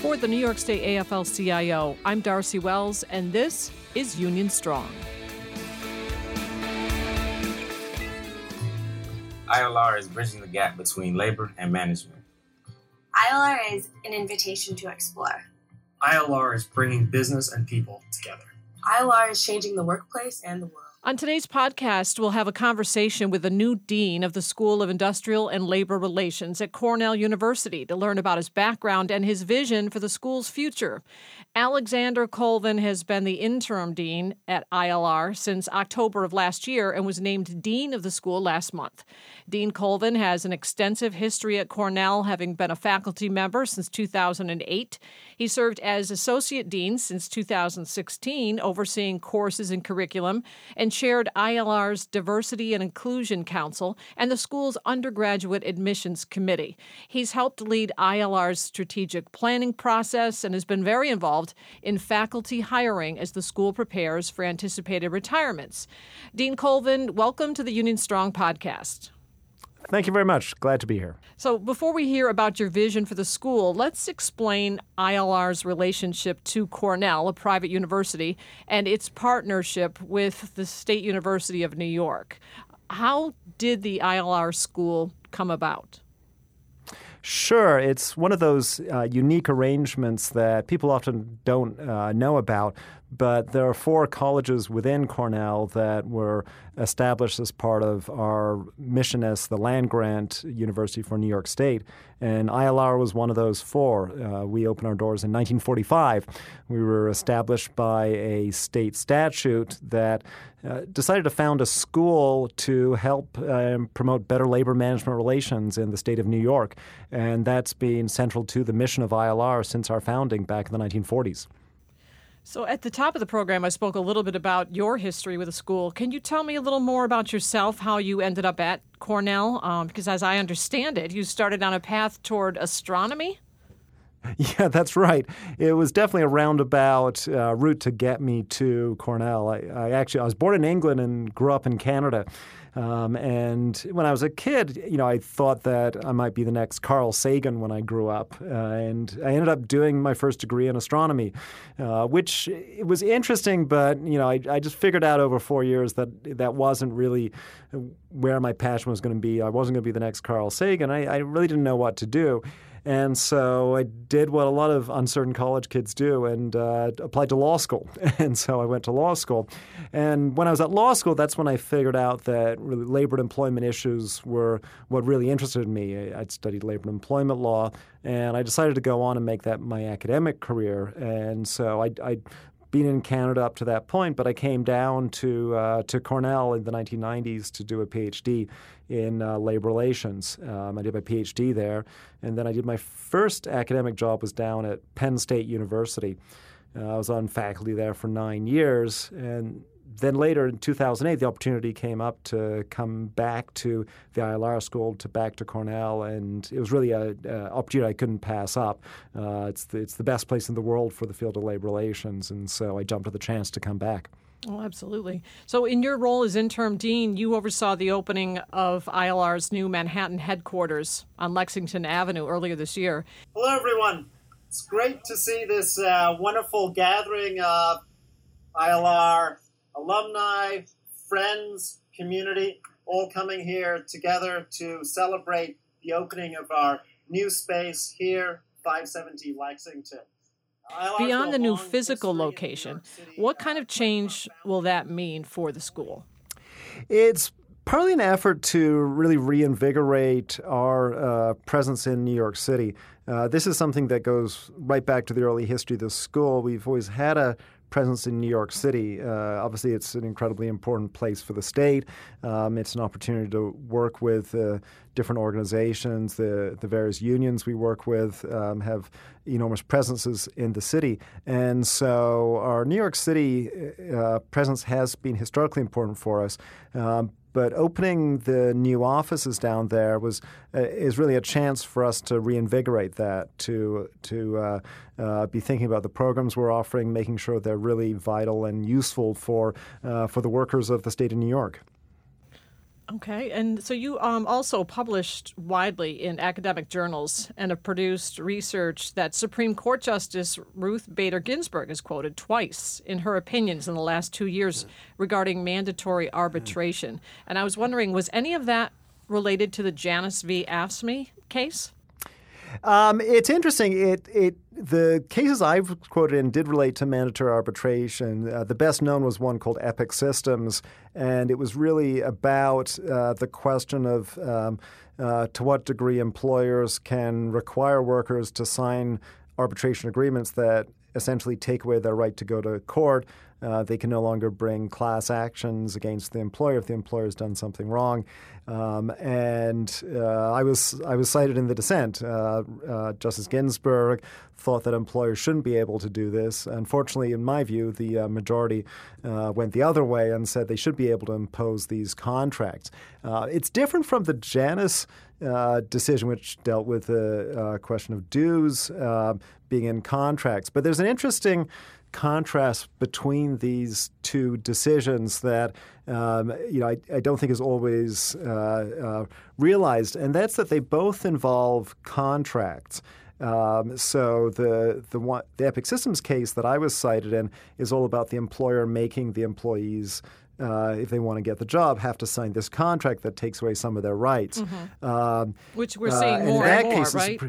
For the New York State AFL CIO, I'm Darcy Wells, and this is Union Strong. ILR is bridging the gap between labor and management. ILR is an invitation to explore. ILR is bringing business and people together. ILR is changing the workplace and the world. On today's podcast, we'll have a conversation with the new dean of the School of Industrial and Labor Relations at Cornell University to learn about his background and his vision for the school's future. Alexander Colvin has been the interim dean at ILR since October of last year and was named dean of the school last month. Dean Colvin has an extensive history at Cornell, having been a faculty member since 2008. He served as associate dean since 2016, overseeing courses and curriculum, and and chaired ILR's Diversity and Inclusion Council and the school's undergraduate admissions committee. He's helped lead ILR's strategic planning process and has been very involved in faculty hiring as the school prepares for anticipated retirements. Dean Colvin, welcome to the Union Strong podcast. Thank you very much. Glad to be here. So, before we hear about your vision for the school, let's explain ILR's relationship to Cornell, a private university, and its partnership with the State University of New York. How did the ILR school come about? Sure. It's one of those uh, unique arrangements that people often don't uh, know about, but there are four colleges within Cornell that were established as part of our mission as the land grant University for New York State. And ILR was one of those four. Uh, we opened our doors in 1945. We were established by a state statute that uh, decided to found a school to help uh, promote better labor management relations in the state of New York. And that's been central to the mission of ILR since our founding back in the 1940s. So, at the top of the program, I spoke a little bit about your history with the school. Can you tell me a little more about yourself, how you ended up at Cornell? Um, because, as I understand it, you started on a path toward astronomy? Yeah, that's right. It was definitely a roundabout uh, route to get me to Cornell. I, I, actually I was born in England and grew up in Canada. Um, and when I was a kid, you know, I thought that I might be the next Carl Sagan when I grew up. Uh, and I ended up doing my first degree in astronomy, uh, which it was interesting, but you know, I, I just figured out over four years that that wasn't really where my passion was going to be. I wasn't going to be the next Carl Sagan. I, I really didn't know what to do. And so I did what a lot of uncertain college kids do and uh, applied to law school. and so I went to law school. And when I was at law school, that's when I figured out that really labor and employment issues were what really interested me. I'd studied labor and employment law, and I decided to go on and make that my academic career. And so I, I been in Canada up to that point, but I came down to uh, to Cornell in the 1990s to do a PhD in uh, labor relations. Um, I did my PhD there, and then I did my first academic job was down at Penn State University. Uh, I was on faculty there for nine years, and then later in 2008, the opportunity came up to come back to the ILR school, to back to Cornell, and it was really an opportunity I couldn't pass up. Uh, it's, the, it's the best place in the world for the field of labor relations, and so I jumped at the chance to come back. Oh, absolutely. So, in your role as interim dean, you oversaw the opening of ILR's new Manhattan headquarters on Lexington Avenue earlier this year. Hello, everyone. It's great to see this uh, wonderful gathering of ILR alumni, friends, community, all coming here together to celebrate the opening of our new space here, 570 Lexington. Beyond the new physical location, what kind of change will that mean for the school? It's partly an effort to really reinvigorate our uh, presence in New York City. Uh, this is something that goes right back to the early history of the school. We've always had a presence in New York City. Uh, obviously, it's an incredibly important place for the state. Um, it's an opportunity to work with uh, different organizations. The, the various unions we work with um, have enormous presences in the city. And so our New York City uh, presence has been historically important for us. Um, but opening the new offices down there was uh, is really a chance for us to reinvigorate that, to to uh, uh, be thinking about the programs we're offering, making sure they're really vital and useful for uh, for the workers of the state of New York. Okay, and so you um, also published widely in academic journals and have produced research that Supreme Court Justice Ruth Bader Ginsburg has quoted twice in her opinions in the last two years regarding mandatory arbitration. And I was wondering, was any of that related to the Janus v. AFSCME case? Um, it's interesting. It it the cases I've quoted in did relate to mandatory arbitration. Uh, the best known was one called Epic Systems, and it was really about uh, the question of um, uh, to what degree employers can require workers to sign arbitration agreements that essentially take away their right to go to court. Uh, they can no longer bring class actions against the employer if the employer has done something wrong. Um, and uh, I was I was cited in the dissent. Uh, uh, Justice Ginsburg thought that employers shouldn't be able to do this. Unfortunately, in my view, the uh, majority uh, went the other way and said they should be able to impose these contracts. it's different from the Janus decision, which dealt with the question of dues being in contracts. But there's an interesting contrast between these two decisions that um, you know I, I, don't think is always uh, uh, realized, and that's that they both involve contracts. Um, so the the one the Epic Systems case that I was cited in is all about the employer making the employees. Uh, if they want to get the job, have to sign this contract that takes away some of their rights. Mm-hmm. Um, Which we're seeing uh, more and, more, case, right?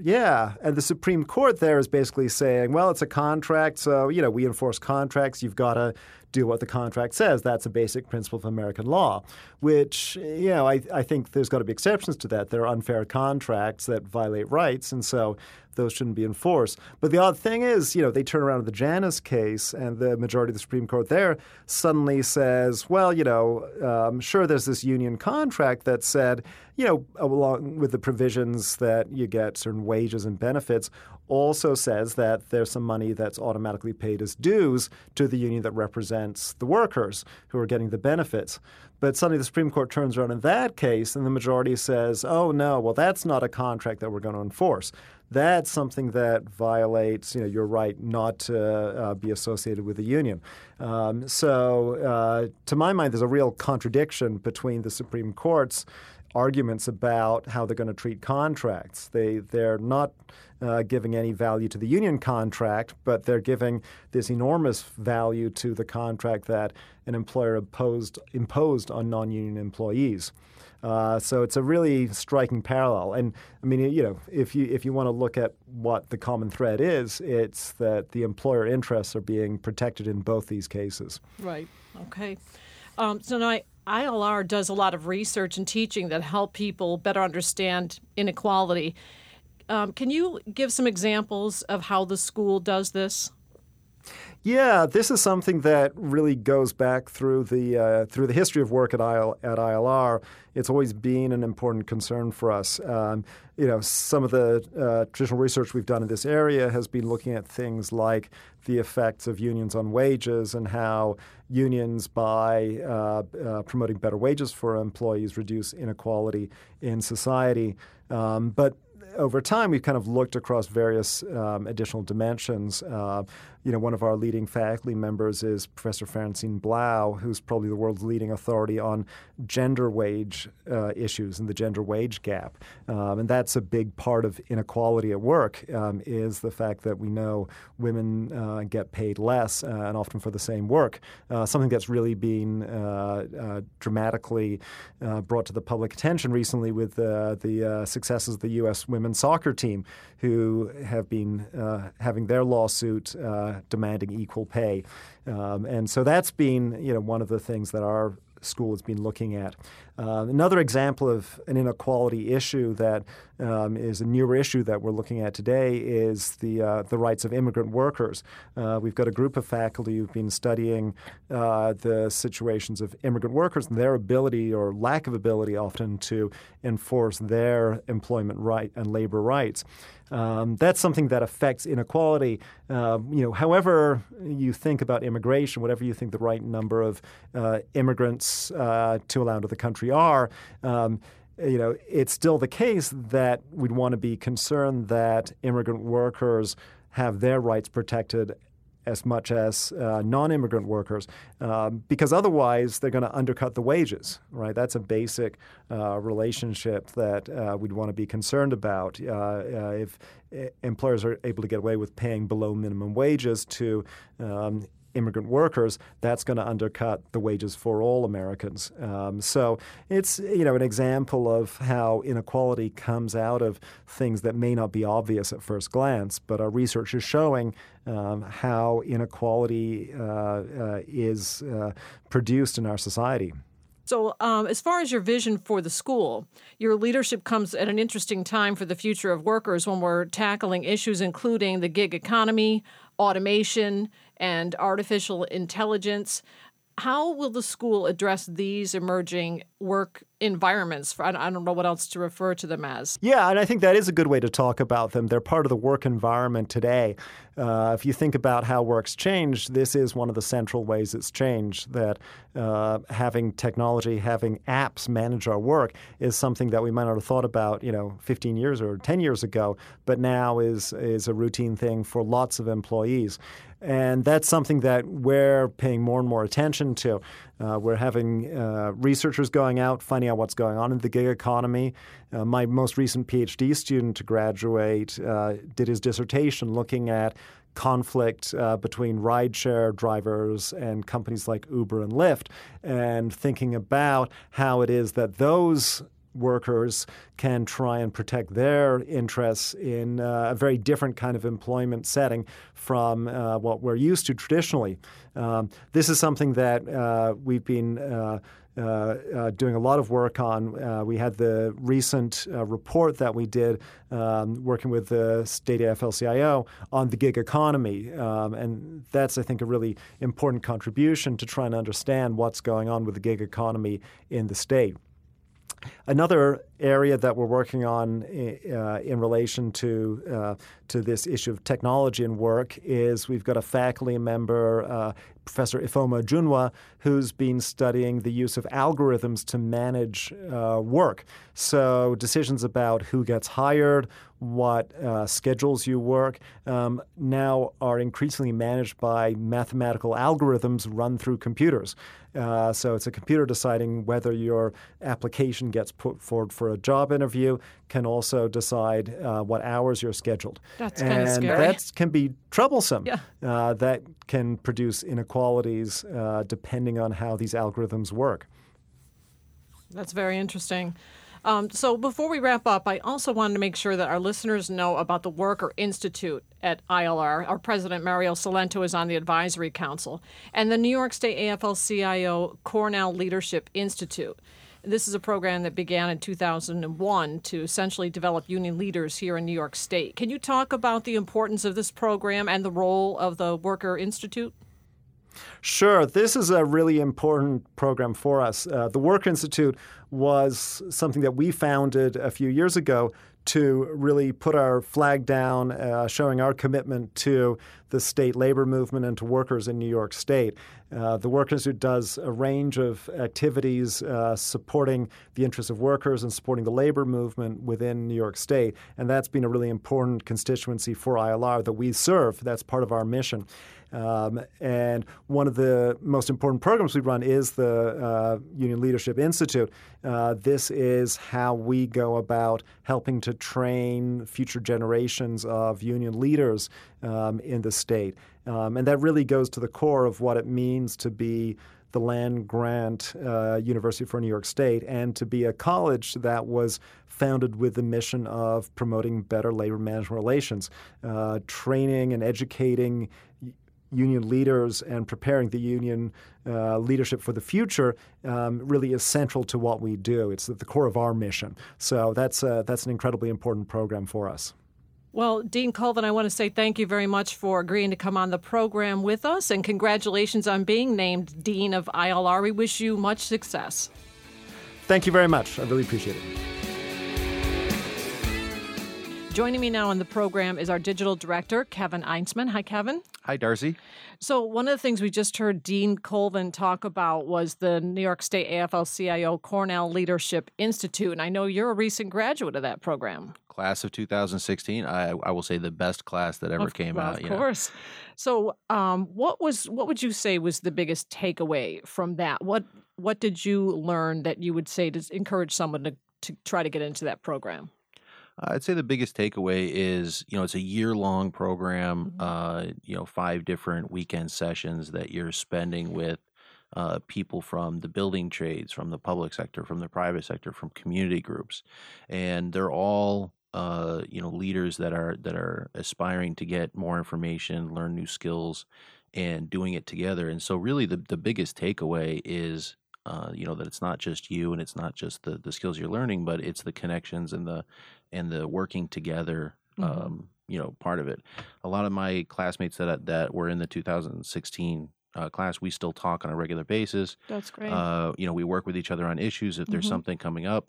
Yeah, and the Supreme Court there is basically saying, well, it's a contract, so you know we enforce contracts. You've got to do what the contract says. That's a basic principle of American law. Which you know I, I think there's got to be exceptions to that. There are unfair contracts that violate rights, and so those shouldn't be enforced. But the odd thing is, you know, they turn around to the Janus case, and the majority of the Supreme Court there suddenly says, well, you know, um, sure, there's this union contract that said, you know, along with the provisions that you get certain wages and benefits, also says that there's some money that's automatically paid as dues to the union that represents the workers who are getting the benefits. But suddenly the Supreme Court turns around in that case and the majority says, oh, no, well, that's not a contract that we're going to enforce that's something that violates you know your right not to uh, be associated with a union. Um, so, uh, to my mind, there's a real contradiction between the Supreme Court's arguments about how they're going to treat contracts. They they're not uh, giving any value to the union contract, but they're giving this enormous value to the contract that an employer imposed imposed on non-union employees. Uh, so it's a really striking parallel. And I mean, you know, if you if you want to look at what the common thread is, it's that the employer interests are being protected in both these cases. Right. Okay. Um, so now I, ILR does a lot of research and teaching that help people better understand inequality. Um, can you give some examples of how the school does this? Yeah, this is something that really goes back through the uh, through the history of work at, IL, at ILR. It's always been an important concern for us. Um, you know, some of the uh, traditional research we've done in this area has been looking at things like the effects of unions on wages and how unions, by uh, uh promoting better wages for employees, reduce inequality in society. Um, but over time, we've kind of looked across various um, additional dimensions. Uh, you know, one of our leading faculty members is Professor Francine Blau, who's probably the world's leading authority on gender wage uh, issues and the gender wage gap. Um, and that's a big part of inequality at work um, is the fact that we know women uh, get paid less uh, and often for the same work. Uh, something that's really been uh, dramatically brought to the public attention recently with the successes of the U.S. women's soccer team, who have been having their lawsuit demanding equal pay. Um, and so that's been you know one of the things that our school has been looking at. Uh, another example of an inequality issue that um, is a newer issue that we're looking at today is the uh, the rights of immigrant workers. Uh, we've got a group of faculty who've been studying uh, the situations of immigrant workers and their ability or lack of ability often to enforce their employment right and labor rights. Um, that's something that affects inequality. Uh, you know, however you think about immigration, whatever you think the right number of uh, immigrants uh, to allow into the country are. Um, you know, it's still the case that we'd want to be concerned that immigrant workers have their rights protected as much as uh, non-immigrant workers, um, because otherwise they're going to undercut the wages. Right? That's a basic uh, relationship that uh, we'd want to be concerned about. Uh, uh, if employers are able to get away with paying below minimum wages to um, immigrant workers, that's going to undercut the wages for all Americans. Um, so it's you know an example of how inequality comes out of things that may not be obvious at first glance, but our research is showing um, how inequality uh, uh, is uh, produced in our society. So, um, as far as your vision for the school, your leadership comes at an interesting time for the future of workers when we're tackling issues including the gig economy, automation, and artificial intelligence. How will the school address these emerging work environments? I don't know what else to refer to them as. Yeah, and I think that is a good way to talk about them. They're part of the work environment today. Uh, if you think about how work's changed, this is one of the central ways it's changed. That uh, having technology, having apps manage our work is something that we might not have thought about, you know, 15 years or 10 years ago, but now is is a routine thing for lots of employees. And that's something that we're paying more and more attention to. Uh, we're having uh, researchers going out, finding out what's going on in the gig economy. Uh, my most recent PhD student to graduate uh, did his dissertation looking at conflict uh, between rideshare drivers and companies like Uber and Lyft, and thinking about how it is that those workers can try and protect their interests in uh, a very different kind of employment setting from uh, what we're used to traditionally. Um, this is something that uh, we've been uh, uh, uh, doing a lot of work on. We had the recent report that we did um, working with the state AFL-CIO on the gig economy. Um, and that's, I think, a really important contribution to trying to understand what's going on with the gig economy in the state. Another area that we're working on uh, in relation to uh, to this issue of technology and work is we've got a faculty member, uh, Professor Ifeoma Ajunwa, who's been studying the use of algorithms to manage uh, work. So decisions about who gets hired, what uh, schedules you work, um, now are increasingly managed by mathematical algorithms run through computers. Uh, so it's a computer deciding whether your application gets put forward for a job interview, can also decide uh, what hours you're scheduled. That's kind of scary. that can be troublesome. Yeah. Uh, that can produce inequalities uh, depending on how these algorithms work. That's very interesting. Um, so before we wrap up, I also wanted to make sure that our listeners know about the Worker Institute at ILR. Our president, Mario Cilento, is on the advisory council, and the New York State AFL-CIO Cornell Leadership Institute. This is a program that began in 2001 to essentially develop union leaders here in New York State. Can you talk about the importance of this program and the role of the Worker Institute? Sure. This is a really important program for us. Uh, the Work Institute was something that we founded a few years ago to really put our flag down, uh, showing our commitment to the state labor movement and to workers in New York State. Uh, the Work Institute does a range of activities uh, supporting the interests of workers and supporting the labor movement within New York State. And that's been a really important constituency for ILR that we serve. That's part of our mission. Um, and one of the most important programs we run is the uh, Union Leadership Institute. Uh, this is how we go about helping to train future generations of union leaders um, in the state. Um, and that really goes to the core of what it means to be the land grant uh, University for New York State and to be a college that was founded with the mission of promoting better labor management relations, uh, training and educating union leaders and preparing the union uh, leadership for the future um, really is central to what we do. It's at the core of our mission. So that's uh, that's an incredibly important program for us. Well, Dean Colvin, I want to say thank you very much for agreeing to come on the program with us, and congratulations on being named Dean of ILR. We wish you much success. Thank you very much. I really appreciate it. Joining me now on the program is our digital director, Kevin Einsman. Hi, Kevin. Hi, Darcy. So, one of the things we just heard Dean Colvin talk about was the New York State AFL CIO Cornell Leadership Institute. And I know you're a recent graduate of that program. Class of 2016. I, I will say the best class that ever of, came well, out. Of course. Know. So, um, what was what would you say was the biggest takeaway from that? What what did you learn that you would say to encourage someone to, to try to get into that program? I'd say the biggest takeaway is, you know, it's a year long program, Mhm. uh, you know, five different weekend sessions that you're spending with uh, people from the building trades, from the public sector, from the private sector, from community groups. And they're all, uh, you know, leaders that are that are aspiring to get more information, learn new skills, and doing it together. And so really the, the biggest takeaway is uh, you know that it's not just you and it's not just the, the skills you're learning but it's the connections and the and the working together Mhm. um, you know part of it a lot of my classmates that that were in the 2016 uh, class we still talk on a regular basis That's great. uh, you know we work with each other on issues if there's Mhm. something coming up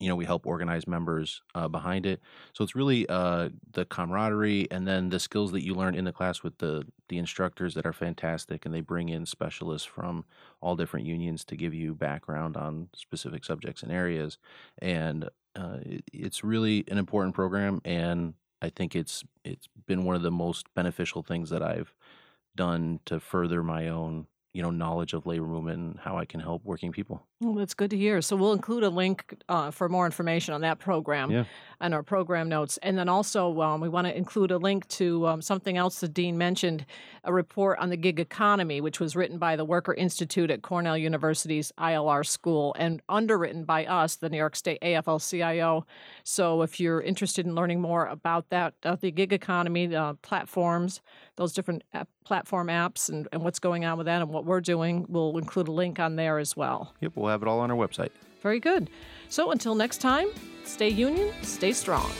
you know we help organize members uh, behind it. So it's really uh, the camaraderie and then the skills that you learn in the class with the the instructors that are fantastic and they bring in specialists from all different unions to give you background on specific subjects and areas. And uh, it, it's really an important program and i think it's it's been one of the most beneficial things that i've done to further my own you know knowledge of labor movement and how i can help working people Well, that's good to hear. So we'll include a link uh, for more information on that program Yeah. and our program notes. And then also, um, we want to include a link to um, something else that Dean mentioned a report on the gig economy, which was written by the Worker Institute at Cornell University's ILR School and underwritten by us, the New York State AFL CIO. So if you're interested in learning more about that, uh, the gig economy, the platforms, those different app- platform apps, and, and what's going on with that and what we're doing, we'll include a link on there as well. yep we'll have it all on our website Very good. So until next time, stay union, stay strong.